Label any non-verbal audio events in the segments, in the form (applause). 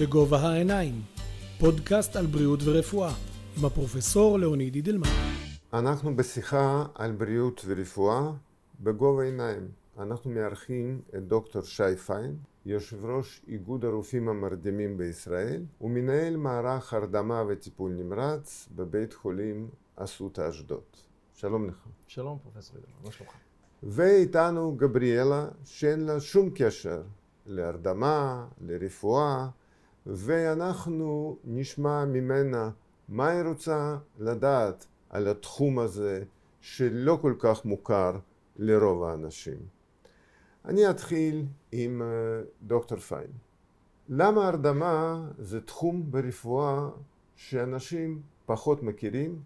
בגובה העיניים, פודקאסט על בריאות ורפואה, עם הפרופסור לאוניד אידלמן. אנחנו בשיחה על בריאות ורפואה בגובה העיניים. אנחנו מארחים את דוקטור שי פיין, יושב ראש איגוד הרופאים המרדימים בישראל ומנהל מערך הרדמה וטיפול נמרץ בבית חולים אסותא אשדוד. שלום לך. שלום פרופסור אידלמן, מה שלומך? ואיתנו גבריאלה שאין לה שום קשר להרדמה, לרפואה, ואנחנו נשמע ממנה מה היא רוצה לדעת על התחום הזה שלא כל כך מוכר לרוב האנשים. אני אתחיל עם דוקטור פיין. למה הרדמה זה תחום ברפואה שאנשים פחות מכירים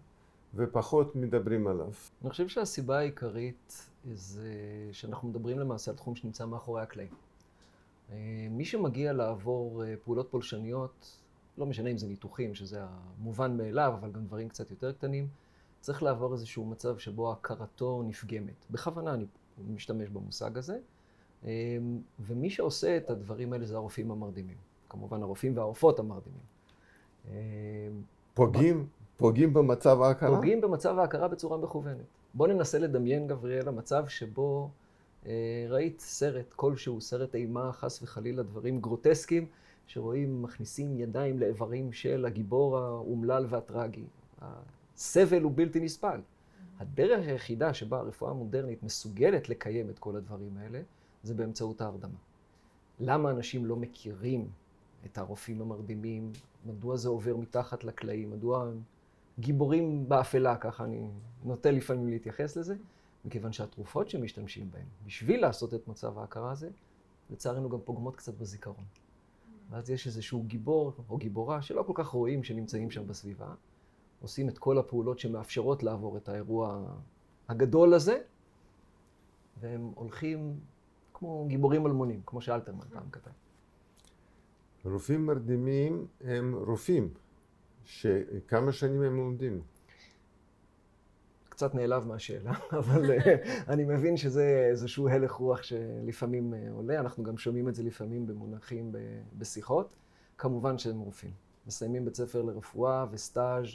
ופחות מדברים עליו? אני חושב שהסיבה העיקרית זה שאנחנו מדברים למעשה על תחום שנמצא מאחורי הקלעים. מי שמגיע לעבור פעולות פולשניות, לא משנה אם זה ניתוחים, שזה המובן מאליו, אבל גם דברים קצת יותר קטנים, צריך לעבור איזשהו מצב שבו הכרתו נפגמת. בכוונה אני משתמש במושג הזה. ומי שעושה את הדברים האלה זה הרופאים המרדימים. כמובן הרופאים והרופאות המרדימים. פוגעים, פוגעים במצב ההכרה? פוגעים במצב ההכרה בצורה מכוונת. בוא ננסה לדמיין, גבריאל, המצב שבו אה, ראית סרט כלשהו, סרט אימה, חס וחלילה, דברים גרוטסקיים, שרואים, מכניסים ידיים לאיברים של הגיבור האומלל והטרגי. הסבל הוא בלתי נסבל. הדרך היחידה שבה הרפואה המודרנית מסוגלת לקיים את כל הדברים האלה, זה באמצעות ההרדמה. למה אנשים לא מכירים את הרופאים המרדימים? מדוע זה עובר מתחת לקלעים? מדוע הם גיבורים באפלה, ככה אני נוטה לפעמים להתייחס לזה? מכיוון שהתרופות שמשתמשים בהן, בשביל לעשות את מצב ההכרה הזה, לצערנו גם פוגמות קצת בזיכרון. ואז יש איזשהו גיבור או גיבורה שלא כל כך רואים שנמצאים שם בסביבה, עושים את כל הפעולות שמאפשרות לעבור את האירוע הגדול הזה, והם הולכים כמו גיבורים אלמונים, כמו שאלתרמן פעם כתב. רופאים מרדימים הם רופאים, שכמה שנים הם לומדים? קצת נעלב מהשאלה, (laughs) אבל אני מבין שזה איזשהו הלך רוח שלפעמים עולה, אנחנו גם שומעים את זה לפעמים במונחים בשיחות. כמובן שהם רופאים. מסיימים בית ספר לרפואה וסטאז'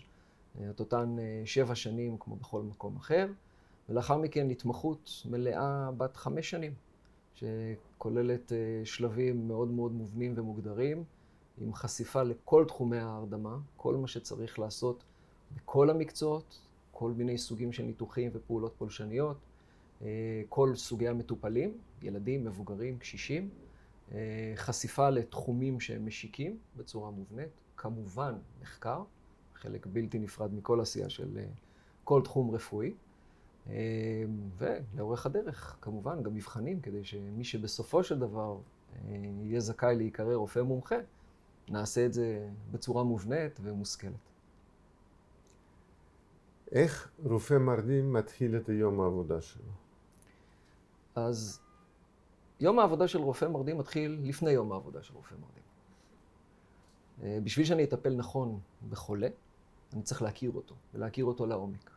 את אותן שבע שנים כמו בכל מקום אחר, ולאחר מכן התמחות מלאה בת חמש שנים. שכוללת שלבים מאוד מאוד מובנים ומוגדרים, עם חשיפה לכל תחומי ההרדמה, כל מה שצריך לעשות בכל המקצועות, כל מיני סוגים של ניתוחים ופעולות פולשניות, כל סוגי המטופלים, ילדים, מבוגרים, קשישים, חשיפה לתחומים שהם משיקים בצורה מובנית, כמובן מחקר, חלק בלתי נפרד מכל עשייה של כל תחום רפואי. ולאורך הדרך, כמובן, גם מבחנים, כדי שמי שבסופו של דבר יהיה זכאי להיקרא רופא מומחה, נעשה את זה בצורה מובנית ומושכלת. איך רופא מרדים מתחיל את יום העבודה שלו? אז יום העבודה של רופא מרדים מתחיל לפני יום העבודה של רופא מרדים. בשביל שאני אטפל נכון בחולה, אני צריך להכיר אותו, ולהכיר אותו לעומק.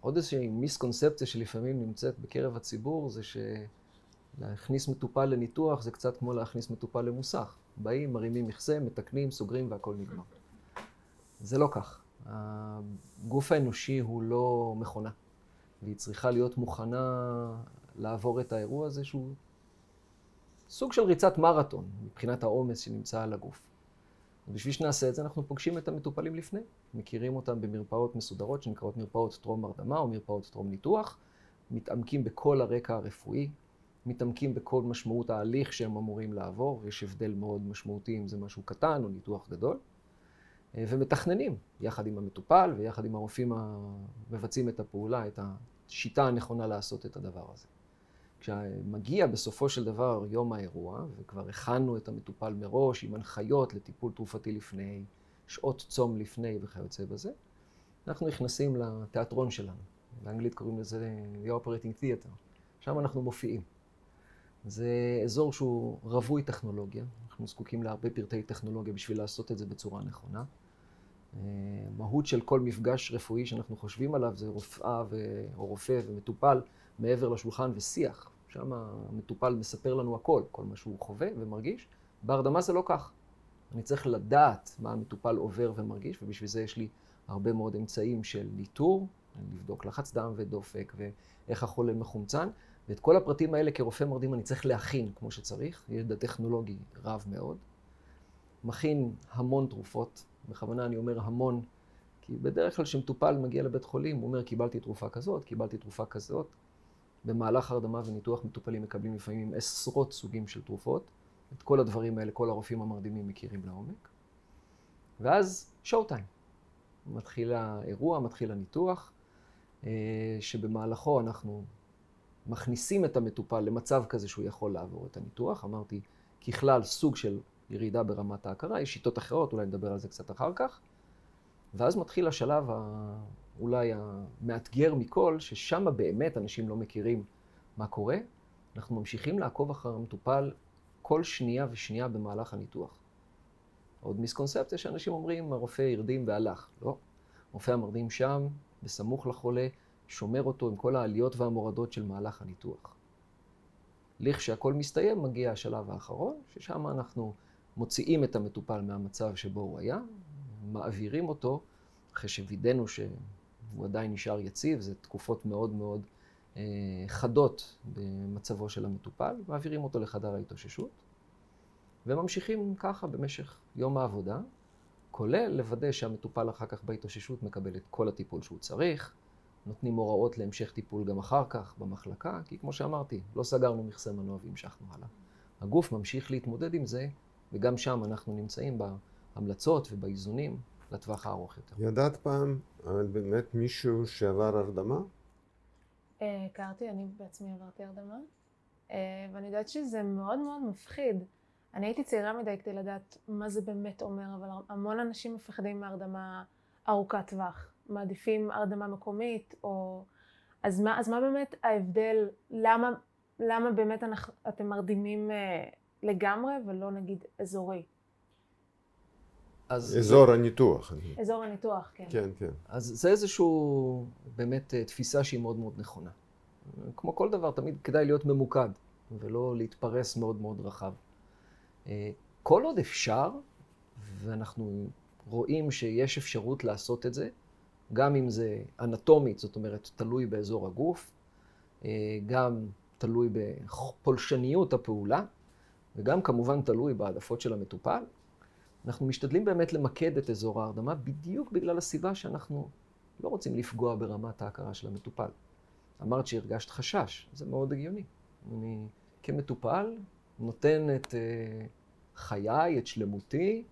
עוד איזושהי מיסקונספציה שלפעמים נמצאת בקרב הציבור, זה שלהכניס מטופל לניתוח זה קצת כמו להכניס מטופל למוסך. באים, מרימים מכסה, מתקנים, סוגרים והכל נגמר. זה לא כך. הגוף האנושי הוא לא מכונה, והיא צריכה להיות מוכנה לעבור את האירוע הזה שהוא סוג של ריצת מרתון מבחינת העומס שנמצא על הגוף. ובשביל שנעשה את זה אנחנו פוגשים את המטופלים לפני. מכירים אותם במרפאות מסודרות שנקראות מרפאות טרום הרדמה או מרפאות טרום ניתוח, מתעמקים בכל הרקע הרפואי, מתעמקים בכל משמעות ההליך שהם אמורים לעבור, יש הבדל מאוד משמעותי אם זה משהו קטן או ניתוח גדול, ומתכננים יחד עם המטופל ויחד עם הרופאים המבצעים את הפעולה, את השיטה הנכונה לעשות את הדבר הזה. כשמגיע בסופו של דבר יום האירוע, וכבר הכנו את המטופל מראש עם הנחיות לטיפול תרופתי לפני, שעות צום לפני וכיוצא בזה, אנחנו נכנסים לתיאטרון שלנו. באנגלית קוראים לזה The Operating Theater. שם אנחנו מופיעים. זה אזור שהוא רווי טכנולוגיה, אנחנו זקוקים להרבה פרטי טכנולוגיה בשביל לעשות את זה בצורה נכונה. מהות של כל מפגש רפואי שאנחנו חושבים עליו זה רופאה ו... או רופא ומטופל מעבר לשולחן ושיח. שם המטופל מספר לנו הכל, כל מה שהוא חווה ומרגיש, בהרדמה זה לא כך. אני צריך לדעת מה המטופל עובר ומרגיש, ובשביל זה יש לי הרבה מאוד אמצעים של ניטור, לבדוק לחץ דם ודופק, ואיך החולה מחומצן, ואת כל הפרטים האלה כרופא מרדים אני צריך להכין כמו שצריך, ידע טכנולוגי רב מאוד. מכין המון תרופות, בכוונה אני אומר המון, כי בדרך כלל כשמטופל מגיע לבית חולים, הוא אומר, קיבלתי תרופה כזאת, קיבלתי תרופה כזאת. במהלך הרדמה וניתוח מטופלים מקבלים לפעמים עשרות סוגים של תרופות. את כל הדברים האלה, כל הרופאים המרדימים מכירים לעומק. ואז שואו טיים. מתחיל האירוע, מתחיל הניתוח, אה, שבמהלכו אנחנו מכניסים את המטופל למצב כזה שהוא יכול לעבור את הניתוח. אמרתי, ככלל, סוג של ירידה ברמת ההכרה, יש שיטות אחרות, אולי נדבר על זה קצת אחר כך. ואז מתחיל השלב ה... אולי המאתגר מכל, ששם באמת אנשים לא מכירים מה קורה. אנחנו ממשיכים לעקוב אחר המטופל כל שנייה ושנייה במהלך הניתוח. עוד מיסקונספציה שאנשים אומרים, הרופא הרדים והלך. לא. רופא המרדים שם, בסמוך לחולה, שומר אותו עם כל העליות והמורדות של מהלך הניתוח. לכשהכול מסתיים, מגיע השלב האחרון, ששם אנחנו מוציאים את המטופל מהמצב שבו הוא היה, מעבירים אותו, אחרי שווידאנו שהוא עדיין נשאר יציב, זה תקופות מאוד מאוד אה, חדות במצבו של המטופל, מעבירים אותו לחדר ההתאוששות, וממשיכים ככה במשך יום העבודה, כולל לוודא שהמטופל אחר כך בהתאוששות מקבל את כל הטיפול שהוא צריך, נותנים הוראות להמשך טיפול גם אחר כך במחלקה, כי כמו שאמרתי, לא סגרנו מכסה מנוע והמשכנו הלאה. הגוף ממשיך להתמודד עם זה, וגם שם אנחנו נמצאים בהמלצות ובאיזונים לטווח הארוך יותר. ידעת פעם על באמת מישהו שעבר הרדמה? אה, הכרתי, אני בעצמי עברתי הרדמה, אה, ואני יודעת שזה מאוד מאוד מפחיד. אני הייתי צעירה מדי כדי לדעת מה זה באמת אומר, אבל המון אנשים מפחדים מהרדמה ארוכת טווח. מעדיפים הרדמה מקומית, או... אז מה, אז מה באמת ההבדל, למה, למה באמת אנחנו, אתם מרדימים אה, לגמרי ולא נגיד אזורי? אז אזור הניתוח. אזור הניתוח, כן. כן, כן. אז זה איזשהו, באמת, אה, תפיסה שהיא מאוד מאוד נכונה. כמו כל דבר, תמיד כדאי להיות ממוקד, ולא להתפרס מאוד מאוד רחב. אה, כל עוד אפשר, ואנחנו רואים שיש אפשרות לעשות את זה, גם אם זה אנטומית, זאת אומרת, תלוי באזור הגוף, אה, גם תלוי בפולשניות הפעולה, וגם כמובן תלוי בהעדפות של המטופל. אנחנו משתדלים באמת למקד את אזור ההרדמה בדיוק בגלל הסיבה שאנחנו לא רוצים לפגוע ברמת ההכרה של המטופל. אמרת שהרגשת חשש, זה מאוד הגיוני. אני כמטופל נותן את uh, חיי, את שלמותי,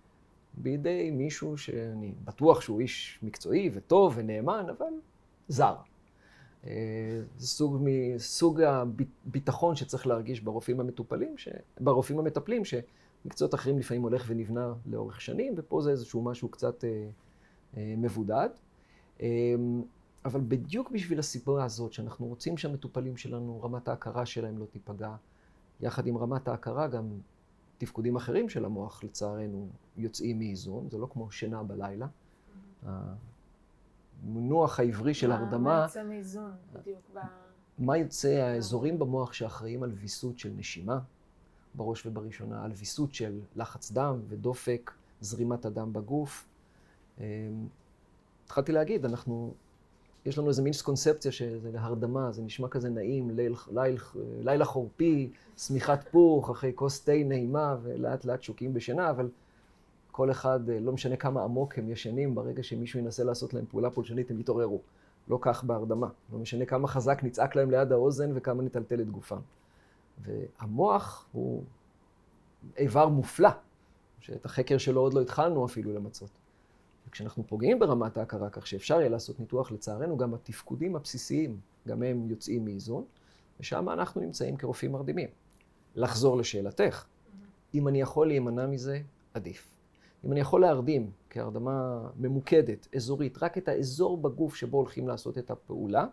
בידי מישהו שאני בטוח שהוא איש מקצועי וטוב ונאמן, אבל זר. Uh, זה סוג, מסוג הביטחון שצריך להרגיש ברופאים המטופלים, ש... ברופאים המטפלים, שמקצועות אחרים לפעמים הולך ונבנה לאורך שנים, ופה זה איזשהו משהו קצת uh, uh, מבודד. Uh, אבל בדיוק בשביל הסיבה הזאת, שאנחנו רוצים שהמטופלים שלנו, רמת ההכרה שלהם לא תיפגע, יחד עם רמת ההכרה גם תפקודים אחרים של המוח, לצערנו, יוצאים מאיזון, זה לא כמו שינה בלילה. המונוח העברי של הרדמה... מה יוצא מאיזון, בדיוק. מה יוצא האזורים במוח שאחראים על ויסות של נשימה, בראש ובראשונה, על ויסות של לחץ דם ודופק, זרימת הדם בגוף. אמ, התחלתי להגיד, אנחנו יש לנו איזה מין קונספציה שזה הרדמה, זה נשמע כזה נעים, ליל, ליל, לילה חורפי, שמיכת פוך, אחרי כוס תה נעימה, ולאט לאט שוקים בשינה, אבל כל אחד, אה, לא משנה כמה עמוק הם ישנים, ברגע שמישהו ינסה לעשות להם פעולה פולשנית, הם יתעוררו. לא כך בהרדמה. לא משנה כמה חזק נצעק להם ליד האוזן וכמה נטלטל את גופם. והמוח הוא איבר מופלא, שאת החקר שלו עוד לא התחלנו אפילו למצות. וכשאנחנו פוגעים ברמת ההכרה כך שאפשר יהיה לעשות ניתוח, לצערנו גם התפקודים הבסיסיים, גם הם יוצאים מאיזון, ושם אנחנו נמצאים כרופאים מרדימים. לחזור לשאלתך, אם אני יכול להימנע מזה, עדיף. אם אני יכול להרדים כהרדמה ממוקדת, אזורית, רק את האזור בגוף שבו הולכים לעשות את הפעולה,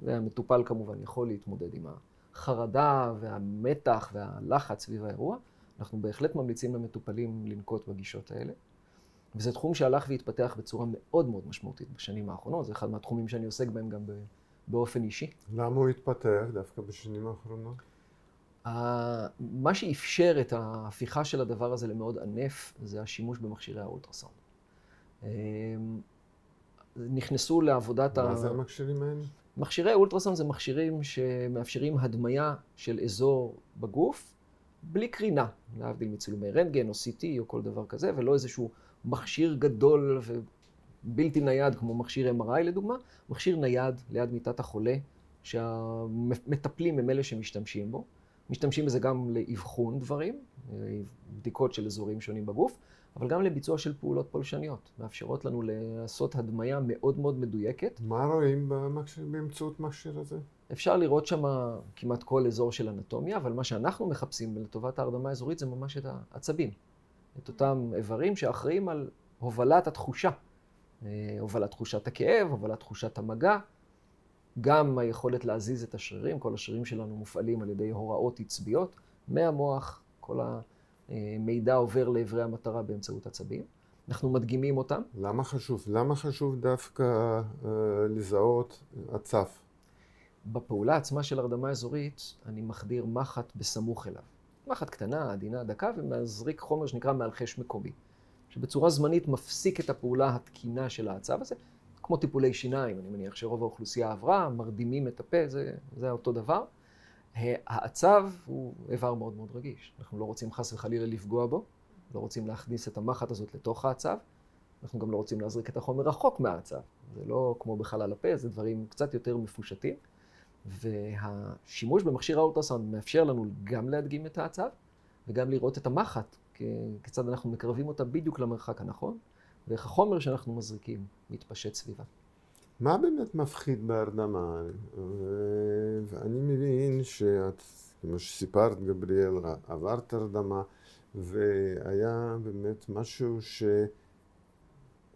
והמטופל כמובן יכול להתמודד עם החרדה והמתח והלחץ סביב האירוע, אנחנו בהחלט ממליצים למטופלים לנקוט בגישות האלה. וזה תחום שהלך והתפתח בצורה מאוד מאוד משמעותית בשנים האחרונות, זה אחד מהתחומים שאני עוסק בהם גם באופן אישי. למה הוא התפתח דווקא בשנים האחרונות? מה שאפשר את ההפיכה של הדבר הזה למאוד ענף, זה השימוש במכשירי האולטרסאונד. אמ, נכנסו לעבודת ה... מה זה המכשירים האלה? מכשירי אולטרסאונד זה מכשירים שמאפשרים הדמיה של אזור בגוף בלי קרינה, להבדיל מצילומי רנטגן או CT או כל דבר כזה, ולא איזשהו מכשיר גדול ובלתי נייד כמו מכשיר MRI לדוגמה, מכשיר נייד ליד מיטת החולה, שהמטפלים הם אלה שמשתמשים בו. משתמשים בזה גם לאבחון דברים, בדיקות של אזורים שונים בגוף, אבל גם לביצוע של פעולות פולשניות. מאפשרות לנו לעשות הדמיה מאוד מאוד מדויקת. מה רואים באמצעות מכשיר הזה? אפשר לראות שם כמעט כל אזור של אנטומיה, אבל מה שאנחנו מחפשים לטובת ההרדמה האזורית זה ממש את העצבים. את אותם איברים שאחראים על הובלת התחושה. אה, הובלת תחושת הכאב, הובלת תחושת המגע, גם היכולת להזיז את השרירים, כל השרירים שלנו מופעלים על ידי הוראות עצביות מהמוח, כל המידע עובר לאיברי המטרה באמצעות עצבים. אנחנו מדגימים אותם. למה חשוב? למה חשוב דווקא אה, לזהות הצף? בפעולה עצמה של הרדמה אזורית, אני מחדיר מחט בסמוך אליו. מחט קטנה, עדינה, דקה, ומזריק חומר שנקרא מאלחש מקומי, שבצורה זמנית מפסיק את הפעולה התקינה של העצב הזה, כמו טיפולי שיניים, אני מניח שרוב האוכלוסייה עברה, מרדימים את הפה, זה, זה אותו דבר. העצב הוא איבר מאוד מאוד רגיש. אנחנו לא רוצים חס וחלילה לפגוע בו, לא רוצים להכניס את המחט הזאת לתוך העצב, אנחנו גם לא רוצים להזריק את החומר רחוק מהעצב. זה לא כמו בחלל הפה, זה דברים קצת יותר מפושטים. והשימוש במכשיר האולטרסאונד מאפשר לנו גם להדגים את העצב וגם לראות את המחט, כיצד אנחנו מקרבים אותה בדיוק למרחק הנכון, ואיך החומר שאנחנו מזריקים מתפשט סביבה. מה באמת מפחיד בהרדמה? ואני מבין שאת, כמו שסיפרת, גבריאל, עברת הרדמה, והיה באמת משהו ש...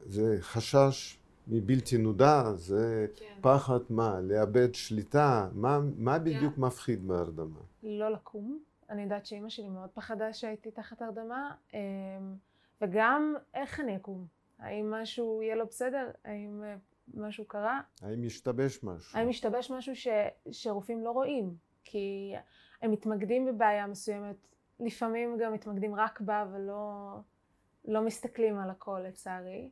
זה חשש מבלתי נודע, זה כן. פחד מה? לאבד שליטה? מה, מה. בדיוק כן. מפחיד בהרדמה? לא לקום. אני יודעת שאימא שלי מאוד פחדה שהייתי תחת הרדמה, אמ, וגם איך אני אקום. האם משהו יהיה לו בסדר? האם אה, משהו קרה? האם ישתבש משהו? האם ישתבש משהו ש, שרופאים לא רואים? כי הם מתמקדים בבעיה מסוימת, לפעמים גם מתמקדים רק בה ולא לא מסתכלים על הכל לצערי.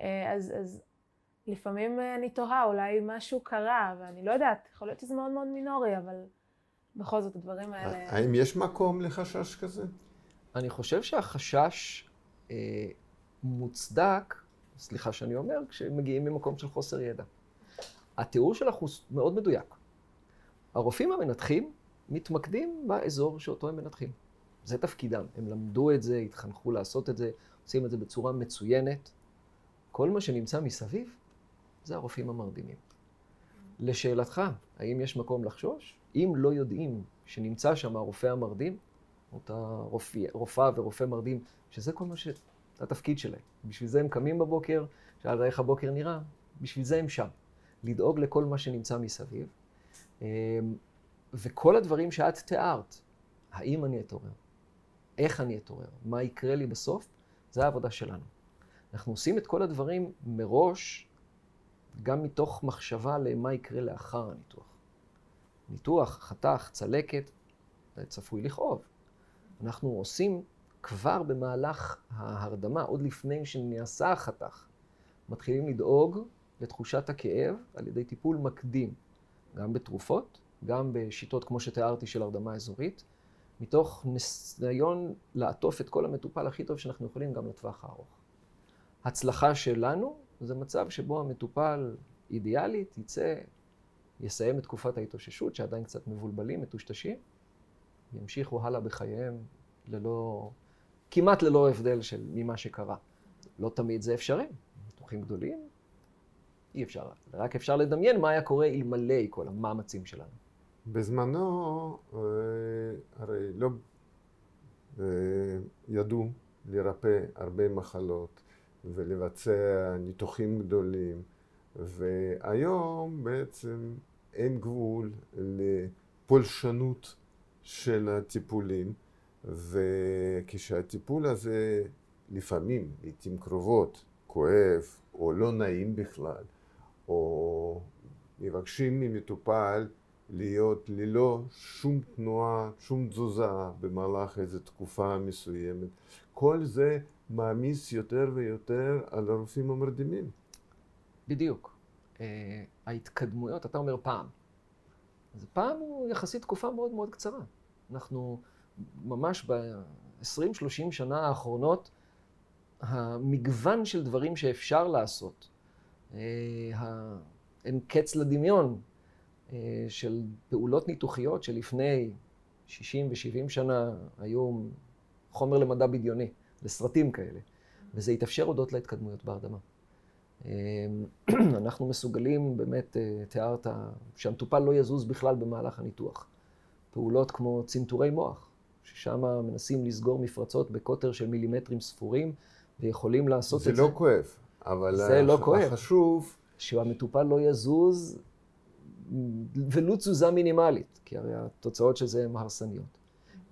אה, אז, אז לפעמים אני תוהה, אולי משהו קרה, ואני לא יודעת, יכול להיות שזה מאוד מאוד מינורי, אבל בכל זאת הדברים האלה... האם יש מקום לחשש כזה? אני חושב שהחשש אה, מוצדק, סליחה שאני אומר, כשמגיעים ממקום של חוסר ידע. התיאור שלך הוא מאוד מדויק. הרופאים המנתחים מתמקדים באזור שאותו הם מנתחים. זה תפקידם. הם למדו את זה, התחנכו לעשות את זה, עושים את זה בצורה מצוינת. כל מה שנמצא מסביב זה הרופאים המרדימים. לשאלתך, האם יש מקום לחשוש? אם לא יודעים שנמצא שם הרופא המרדים, אותה רופאה ורופא מרדים, שזה כל מה ש... התפקיד שלהם. בשביל זה הם קמים בבוקר, שאלת איך הבוקר נראה, בשביל זה הם שם. לדאוג לכל מה שנמצא מסביב. אמ, וכל הדברים שאת תיארת, האם אני אתעורר? איך אני אתעורר? מה יקרה לי בסוף? זה העבודה שלנו. אנחנו עושים את כל הדברים מראש, גם מתוך מחשבה למה יקרה לאחר הניתוח. ניתוח, חתך, צלקת, זה צפוי לכאוב. אנחנו עושים כבר במהלך ההרדמה, עוד לפני שנעשה החתך, מתחילים לדאוג לתחושת הכאב על ידי טיפול מקדים, גם בתרופות, גם בשיטות כמו שתיארתי של הרדמה אזורית, מתוך ניסיון לעטוף את כל המטופל הכי טוב שאנחנו יכולים גם לטווח הארוך. הצלחה שלנו זה מצב שבו המטופל אידיאלית יצא, יסיים את תקופת ההתאוששות, שעדיין קצת מבולבלים, מטושטשים, ימשיכו הלאה בחייהם ללא כמעט ללא הבדל של ממה שקרה. לא תמיד זה אפשרי. ניתוחים גדולים, אי אפשר. רק אפשר לדמיין מה היה קורה אלמלא כל המאמצים שלנו. בזמנו, אה, הרי לא אה, ידעו לרפא הרבה מחלות ולבצע ניתוחים גדולים, והיום בעצם אין גבול לפולשנות של הטיפולים. וכשהטיפול הזה לפעמים, לעיתים קרובות, כואב או לא נעים בכלל, או מבקשים ממטופל להיות ללא שום תנועה, שום תזוזה במהלך איזו תקופה מסוימת. כל זה מעמיס יותר ויותר על הרופאים המרדימים. בדיוק. Uh, ההתקדמויות, אתה אומר פעם. אז פעם הוא יחסית תקופה מאוד מאוד קצרה. אנחנו ממש ב-20-30 שנה האחרונות, המגוון של דברים שאפשר לעשות, אין קץ לדמיון אה, של פעולות ניתוחיות שלפני 60 ו-70 שנה היו חומר למדע בדיוני, לסרטים כאלה, וזה התאפשר הודות להתקדמויות בהרדמה. אה, (clears throat) אנחנו מסוגלים, באמת, אה, תיארת, שהמטופל לא יזוז בכלל במהלך הניתוח. פעולות כמו צנתורי מוח, ששם מנסים לסגור מפרצות בקוטר של מילימטרים ספורים, ויכולים לעשות את זה. זה לא כואב, אבל זה לא כואב. החשוב... שהמטופל לא יזוז ולו תזוזה מינימלית, כי הרי התוצאות של זה הן הרסניות.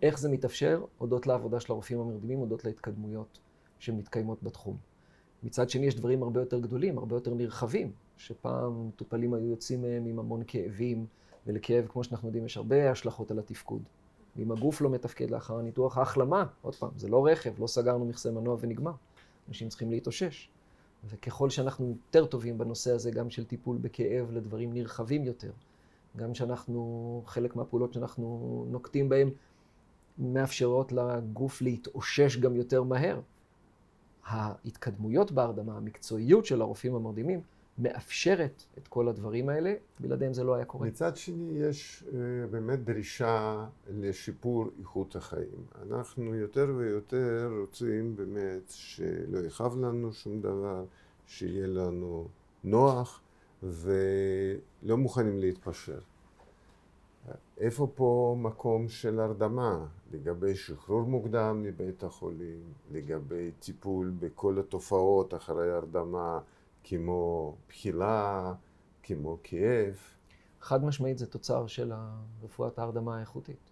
איך זה מתאפשר? הודות לעבודה של הרופאים המרדימים, הודות להתקדמויות שמתקיימות בתחום. מצד שני, יש דברים הרבה יותר גדולים, הרבה יותר נרחבים, שפעם מטופלים היו יוצאים מהם עם המון כאבים, ולכאב, כמו שאנחנו יודעים, יש הרבה השלכות על התפקוד. ואם הגוף לא מתפקד לאחר הניתוח, ההחלמה, עוד פעם, זה לא רכב, לא סגרנו מכסה מנוע ונגמר. אנשים צריכים להתאושש. וככל שאנחנו יותר טובים בנושא הזה, גם של טיפול בכאב לדברים נרחבים יותר, גם שאנחנו, חלק מהפעולות שאנחנו נוקטים בהן, מאפשרות לגוף להתאושש גם יותר מהר. ההתקדמויות בהרדמה, המקצועיות של הרופאים המרדימים, מאפשרת את כל הדברים האלה, בלעדיהם זה לא היה קורה. מצד שני, יש uh, באמת דרישה לשיפור איכות החיים. אנחנו יותר ויותר רוצים באמת שלא יכאב לנו שום דבר, שיהיה לנו נוח, ולא מוכנים להתפשר. איפה פה מקום של הרדמה לגבי שחרור מוקדם מבית החולים, לגבי טיפול בכל התופעות אחרי הרדמה, כמו בחילה, כמו כאב. חד משמעית זה תוצר של רפואת ההרדמה האיכותית.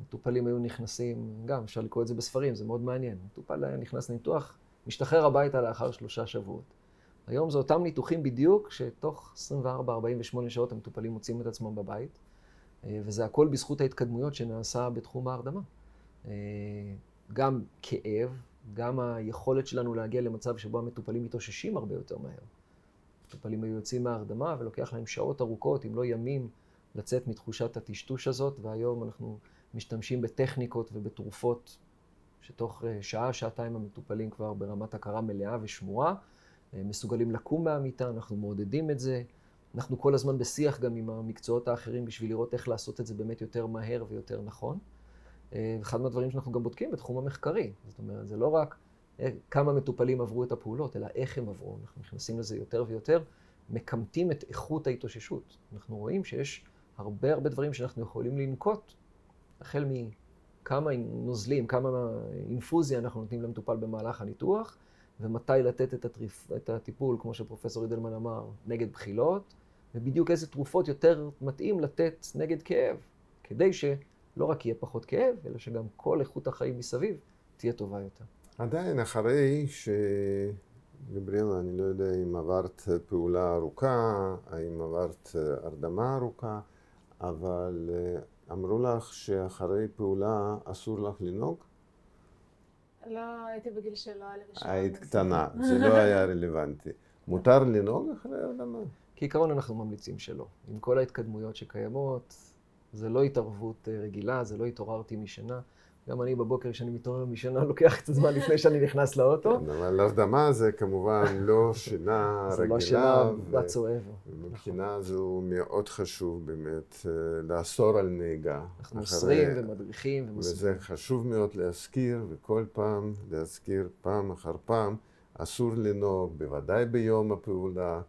מטופלים היו נכנסים, גם אפשר לקרוא את זה בספרים, זה מאוד מעניין. מטופל היה נכנס לניתוח, משתחרר הביתה לאחר שלושה שבועות. היום זה אותם ניתוחים בדיוק, שתוך 24-48 שעות המטופלים מוצאים את עצמם בבית, אה, וזה הכל בזכות ההתקדמויות שנעשה בתחום ההרדמה. אה, גם כאב, גם היכולת שלנו להגיע למצב שבו המטופלים מתאוששים הרבה יותר מהר. מטופלים היו יוצאים מההרדמה ולוקח להם שעות ארוכות, אם לא ימים, לצאת מתחושת הטשטוש הזאת, והיום אנחנו משתמשים בטכניקות ובתרופות שתוך אה, שעה, שעתיים המטופלים כבר ברמת הכרה מלאה ושמורה, אה, מסוגלים לקום מהמיטה, אנחנו מעודדים את זה. אנחנו כל הזמן בשיח גם עם המקצועות האחרים בשביל לראות איך לעשות את זה באמת יותר מהר ויותר נכון. אה, אחד מהדברים שאנחנו גם בודקים בתחום המחקרי. זאת אומרת, זה לא רק אה, כמה מטופלים עברו את הפעולות, אלא איך הם עברו. אנחנו נכנסים לזה יותר ויותר, מקמטים את איכות ההתאוששות. אנחנו רואים שיש הרבה הרבה דברים שאנחנו יכולים לנקוט, החל מכמה נוזלים, כמה אינפוזיה אנחנו נותנים למטופל במהלך הניתוח, ומתי לתת את, הטריפ, את הטיפול, כמו שפרופסור אידלמן אמר, נגד בחילות, ובדיוק איזה תרופות יותר מתאים לתת נגד כאב, כדי ש... לא רק יהיה פחות כאב, אלא שגם כל איכות החיים מסביב תהיה טובה יותר. עדיין, אחרי ש... גבריאלה, אני לא יודע אם עברת פעולה ארוכה, האם עברת הרדמה ארוכה, אבל אה, אמרו לך שאחרי פעולה אסור לך לנהוג? לא, הייתי בגיל שלא היה לי רישיון. היית קטנה, זה לא היה רלוונטי. מותר לנהוג אחרי הרדמה? כעיקרון אנחנו ממליצים שלא. עם כל ההתקדמויות שקיימות, זה לא התערבות אה, רגילה, זה לא התעוררתי משינה. גם אני בבוקר, כשאני מתעורר משינה, (laughs) לוקח קצת זמן לפני שאני נכנס לאוטו. כן, אבל הרדמה זה כמובן (laughs) לא שינה רגילה. זה לא שינה בת או מבחינה זו מאוד חשוב באמת אה, לאסור על נהיגה. אנחנו אוסרים ומדריכים ומסבירים. וזה חשוב מאוד להזכיר, וכל פעם להזכיר פעם אחר פעם, אסור לנהוג, בוודאי ביום הפעולה.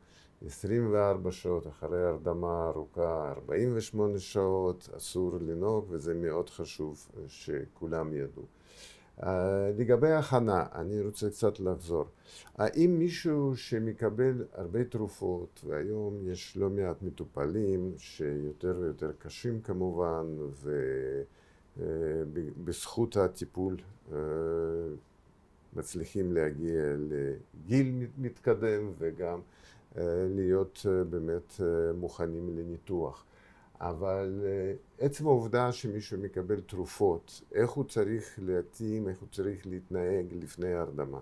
24 שעות אחרי הרדמה ארוכה, 48 שעות, אסור לנהוג, וזה מאוד חשוב שכולם ידעו. Uh, לגבי הכנה, אני רוצה קצת לחזור. האם מישהו שמקבל הרבה תרופות, והיום יש לא מעט מטופלים שיותר ויותר קשים כמובן, ובזכות uh, הטיפול uh, מצליחים להגיע לגיל מתקדם וגם להיות אה, באמת אה, מוכנים לניתוח. אבל אה, עצם העובדה שמישהו מקבל תרופות, איך הוא צריך להתאים, איך הוא צריך להתנהג לפני ההרדמה?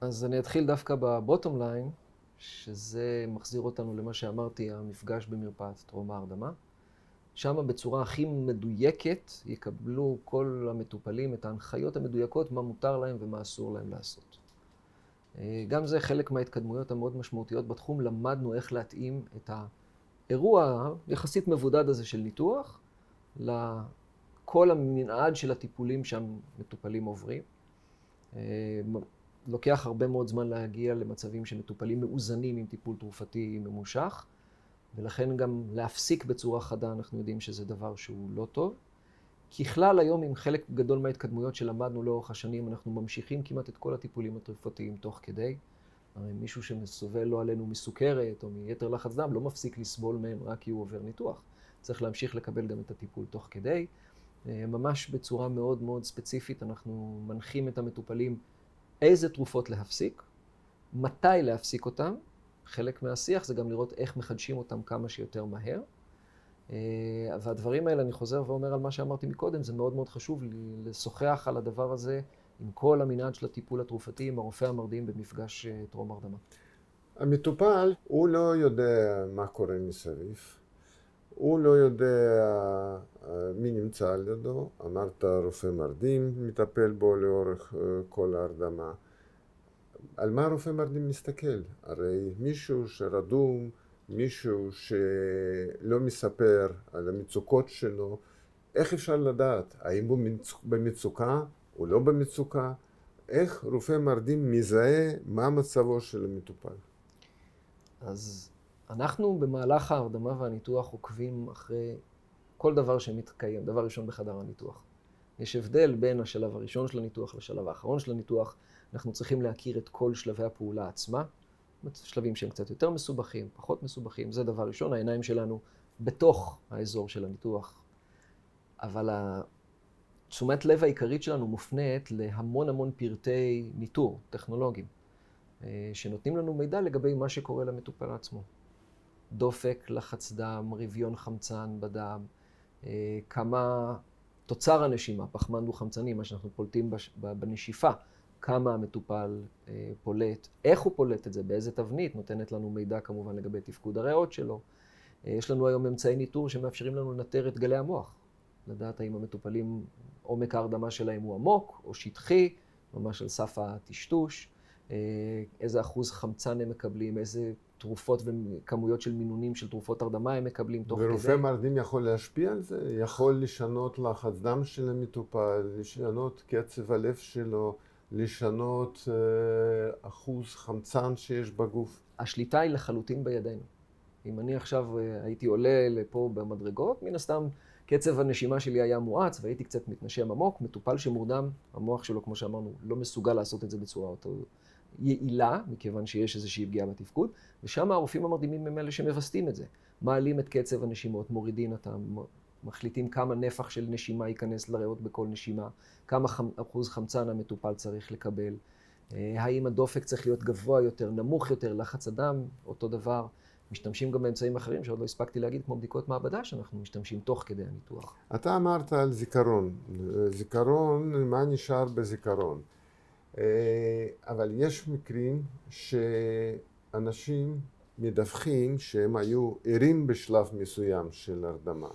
אז אני אתחיל דווקא בבוטום ליין, שזה מחזיר אותנו למה שאמרתי, המפגש במרפאת טרום ההרדמה. שם בצורה הכי מדויקת יקבלו כל המטופלים את ההנחיות המדויקות, מה מותר להם ומה אסור להם לעשות. אה, גם זה חלק מההתקדמויות המאוד משמעותיות בתחום, למדנו איך להתאים את האירוע היחסית מבודד הזה של ניתוח לכל המנעד של הטיפולים שהמטופלים עוברים. אה, לוקח הרבה מאוד זמן להגיע למצבים שמטופלים מאוזנים עם טיפול תרופתי ממושך, ולכן גם להפסיק בצורה חדה, אנחנו יודעים שזה דבר שהוא לא טוב. ככלל היום עם חלק גדול מההתקדמויות שלמדנו לאורך השנים, אנחנו ממשיכים כמעט את כל הטיפולים התרופתיים תוך כדי. הרי מישהו שמסובל לא עלינו מסוכרת או מיתר לחץ דם לא מפסיק לסבול מהם רק כי הוא עובר ניתוח. צריך להמשיך לקבל גם את הטיפול תוך כדי. אה, ממש בצורה מאוד מאוד ספציפית אנחנו מנחים את המטופלים איזה תרופות להפסיק, מתי להפסיק אותם. חלק מהשיח זה גם לראות איך מחדשים אותם כמה שיותר מהר. אה, והדברים האלה, אני חוזר ואומר על מה שאמרתי מקודם, זה מאוד מאוד חשוב לשוחח על הדבר הזה עם כל המנעד של הטיפול התרופתי, עם הרופא המרדים במפגש אה, טרום הרדמה. המטופל, הוא לא יודע מה קורה מסביב. הוא לא יודע אה, מי נמצא על ידו, אמרת רופא מרדים מטפל בו לאורך כל ההרדמה. על מה רופא מרדים מסתכל? הרי מישהו שרדום מישהו שלא מספר על המצוקות שלו, איך אפשר לדעת? האם הוא במצוקה או לא במצוקה? איך רופא מרדים מזהה מה מצבו של המטופל? אז אנחנו במהלך ההרדמה והניתוח עוקבים אחרי כל דבר שמתקיים, דבר ראשון בחדר הניתוח. יש הבדל בין השלב הראשון של הניתוח לשלב האחרון של הניתוח. אנחנו צריכים להכיר את כל שלבי הפעולה עצמה. שלבים שהם קצת יותר מסובכים, פחות מסובכים, זה דבר ראשון, העיניים שלנו בתוך האזור של הניתוח. אבל תשומת לב העיקרית שלנו מופנית להמון המון פרטי ניטור טכנולוגיים, אה, שנותנים לנו מידע לגבי מה שקורה למטופל עצמו. דופק, לחץ דם, רביון חמצן בדם, אה, כמה תוצר הנשימה, פחמן דו-חמצני, מה שאנחנו פולטים בנשיפה, כמה המטופל אה, פולט, איך הוא פולט את זה, באיזה תבנית, נותנת לנו מידע כמובן לגבי תפקוד הריאות שלו. אה, יש לנו היום אמצעי ניטור שמאפשרים לנו לנטר את גלי המוח, לדעת האם המטופלים, עומק ההרדמה שלהם הוא עמוק או שטחי, ממש על סף הטשטוש, אה, איזה אחוז חמצן הם מקבלים, איזה תרופות וכמויות של מינונים של תרופות הרדמה הם מקבלים תוך ורופא כדי. ורופא מרדים יכול להשפיע על זה? יכול לשנות לחץ דם של המטופל, לשנות קצב הלב שלו, לשנות אה, אחוז חמצן שיש בגוף? השליטה היא לחלוטין בידינו. אם אני עכשיו אה, הייתי עולה לפה במדרגות, מן הסתם קצב הנשימה שלי היה מואץ והייתי קצת מתנשם עמוק. מטופל שמורדם, המוח שלו, כמו שאמרנו, לא מסוגל לעשות את זה בצורה אותו יעילה, מכיוון שיש איזושהי פגיעה בתפקוד, ושם הרופאים המרדימים הם אלה שמווסתים את זה. מעלים את קצב הנשימות, מורידים אותם, מחליטים כמה נפח של נשימה ייכנס לריאות בכל נשימה, כמה חמ, אחוז חמצן המטופל צריך לקבל, אה, האם הדופק צריך להיות גבוה יותר, נמוך יותר, לחץ הדם, אותו דבר. משתמשים גם באמצעים אחרים שעוד לא הספקתי להגיד, כמו בדיקות מעבדה, שאנחנו משתמשים תוך כדי הניתוח. אתה אמרת על זיכרון. זיכרון, מה נשאר בזיכרון? אה, אבל יש מקרים שאנשים מדווחים שהם היו ערים בשלב מסוים של הרדמה.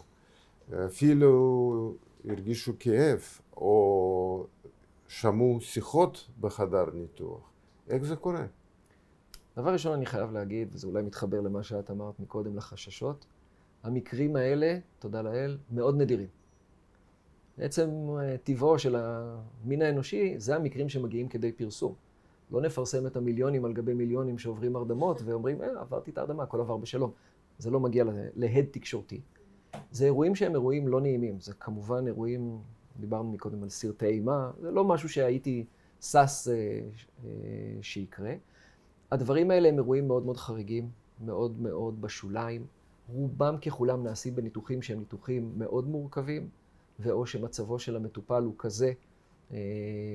אפילו הרגישו כאב או שמעו שיחות בחדר ניתוח. איך זה קורה? דבר ראשון אני חייב להגיד, וזה אולי מתחבר למה שאת אמרת מקודם, לחששות, המקרים האלה, תודה לאל, מאוד נדירים. בעצם אה, טבעו של המין האנושי, זה המקרים שמגיעים כדי פרסום. לא נפרסם את המיליונים על גבי מיליונים שעוברים הרדמות ואומרים, אה, עברתי את ההרדמה, הכל עבר בשלום. זה לא מגיע להד תקשורתי. זה אירועים שהם אירועים לא נעימים. זה כמובן אירועים, דיברנו מקודם על סרטי אימה, זה לא משהו שהייתי שש אה, אה, שיקרה. הדברים האלה הם אירועים מאוד מאוד חריגים, מאוד מאוד בשוליים. רובם ככולם נעשים בניתוחים שהם ניתוחים מאוד מורכבים, ואו שמצבו של המטופל הוא כזה אה,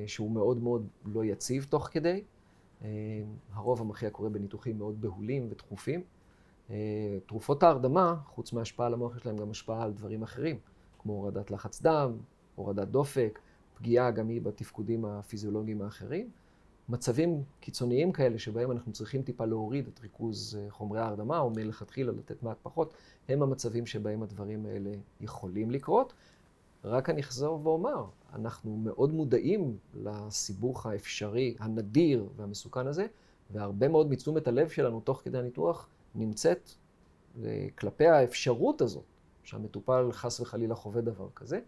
שהוא מאוד מאוד לא יציב תוך כדי. אה, הרוב המכריע קורה בניתוחים מאוד בהולים ודחופים. אה, תרופות ההרדמה, חוץ מהשפעה על המוח, יש להן גם השפעה על דברים אחרים, כמו הורדת לחץ דם, הורדת דופק, פגיעה גם היא בתפקודים הפיזיולוגיים האחרים. מצבים קיצוניים כאלה שבהם אנחנו צריכים טיפה להוריד את ריכוז אה, חומרי ההרדמה, או מלכתחילה לתת מעט פחות, הם המצבים שבהם הדברים האלה יכולים לקרות. רק אני אחזור ואומר, אנחנו מאוד מודעים לסיבוך האפשרי, הנדיר והמסוכן הזה, והרבה מאוד מתשומת הלב שלנו תוך כדי הניתוח נמצאת כלפי האפשרות הזאת, שהמטופל חס וחלילה חווה דבר כזה.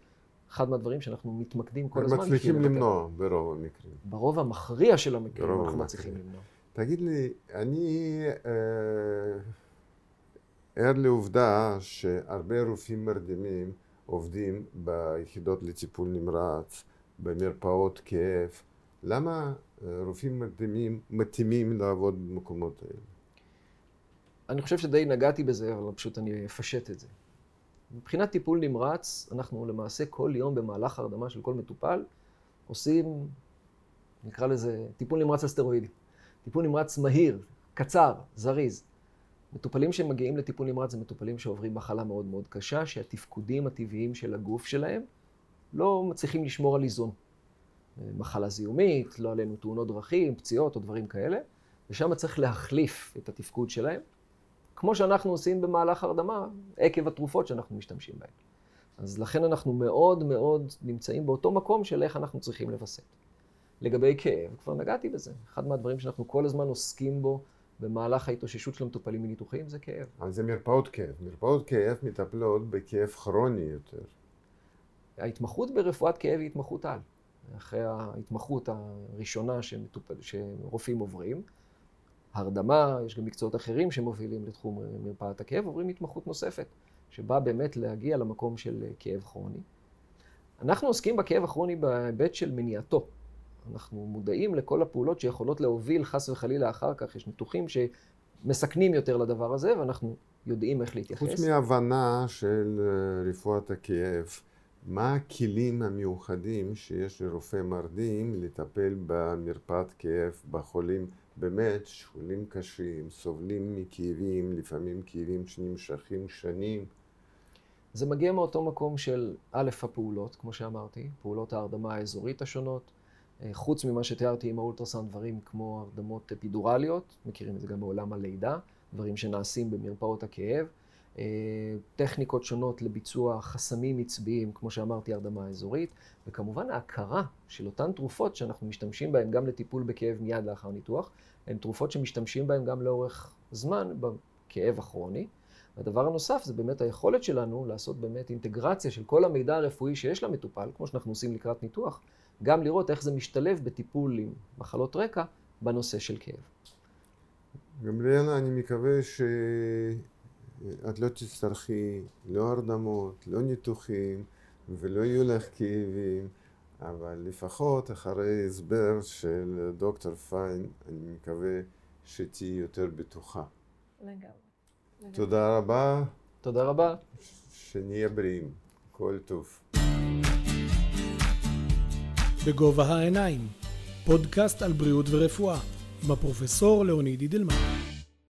אחד מהדברים שאנחנו מתמקדים כל הזמן. מצליחים למנוע ברוב המקרים. ברוב המכריע של המקרים אנחנו מצליחים למנוע. תגיד לי, אני אה, ער לעובדה שהרבה רופאים מרדימים עובדים ביחידות לטיפול נמרץ, במרפאות כאב. למה אה, רופאים מרדימים מתאימים לעבוד במקומות האלה? אני חושב שדי נגעתי בזה, אבל פשוט אני אפשט את זה. מבחינת טיפול נמרץ, אנחנו למעשה כל יום במהלך הרדמה של כל מטופל עושים, נקרא לזה, טיפול נמרץ על סטרואידים. טיפול נמרץ מהיר, קצר, זריז. מטופלים שמגיעים לטיפול נמרץ זה מטופלים שעוברים מחלה מאוד מאוד קשה, שהתפקודים הטבעיים של הגוף שלהם לא מצליחים לשמור על איזון. מחלה זיהומית, לא עלינו תאונות דרכים, פציעות או דברים כאלה, ושם צריך להחליף את התפקוד שלהם. כמו שאנחנו עושים במהלך הרדמה, עקב התרופות שאנחנו משתמשים בהן. אז לכן אנחנו מאוד מאוד נמצאים באותו מקום של איך אנחנו צריכים לווסת. לגבי כאב, כבר נגעתי בזה. אחד מהדברים שאנחנו כל הזמן עוסקים בו במהלך ההתאוששות של המטופלים מניתוחים זה כאב. אז זה מרפאות כאב. מרפאות כאב מטפלות בכאב כרוני יותר. ההתמחות ברפואת כאב היא התמחות על. אחרי ההתמחות הראשונה שמטופל, שרופאים עוברים, הרדמה, יש גם מקצועות אחרים שמובילים לתחום מרפאת הכאב, עוברים התמחות נוספת, שבאה באמת להגיע למקום של כאב כרוני. אנחנו עוסקים בכאב הכרוני בהיבט של מניעתו. אנחנו מודעים לכל הפעולות שיכולות להוביל חס וחלילה אחר כך, יש ניתוחים שמסכנים יותר לדבר הזה, ואנחנו יודעים איך להתייחס. חוץ מהבנה של אה, רפואת הכאב, מה הכלים המיוחדים שיש לרופא מרדים לטפל במרפאת כאב בחולים באמת חולים קשים, סובלים מכאבים, לפעמים כאבים שנמשכים שנים. זה מגיע מאותו מקום של א', הפעולות, כמו שאמרתי, פעולות ההרדמה האזורית השונות. אה, חוץ ממה שתיארתי עם האולטרסאונד, דברים כמו הרדמות אפידורליות, מכירים את זה גם מעולם הלידה, דברים שנעשים במרפאות הכאב. אה, טכניקות שונות לביצוע חסמים עצביים, כמו שאמרתי, הרדמה אזורית, וכמובן ההכרה של אותן תרופות שאנחנו משתמשים בהן גם לטיפול בכאב מיד לאחר ניתוח, הן תרופות שמשתמשים בהן גם לאורך זמן בכאב הכרוני. והדבר הנוסף זה באמת היכולת שלנו לעשות באמת אינטגרציה של כל המידע הרפואי שיש למטופל, כמו שאנחנו עושים לקראת ניתוח, גם לראות איך זה משתלב בטיפול עם מחלות רקע בנושא של כאב. גמליאלה, אני מקווה ש... את לא תצטרכי לא הרדמות, לא ניתוחים ולא יהיו לך כאבים, אבל לפחות אחרי הסבר של דוקטור פיין, אני מקווה שתהיי יותר בטוחה. לגמרי. תודה רבה. תודה רבה. שנהיה בריאים. כל טוב. בגובה העיניים, פודקאסט על בריאות ורפואה, עם הפרופסור לאוניד אידלמן.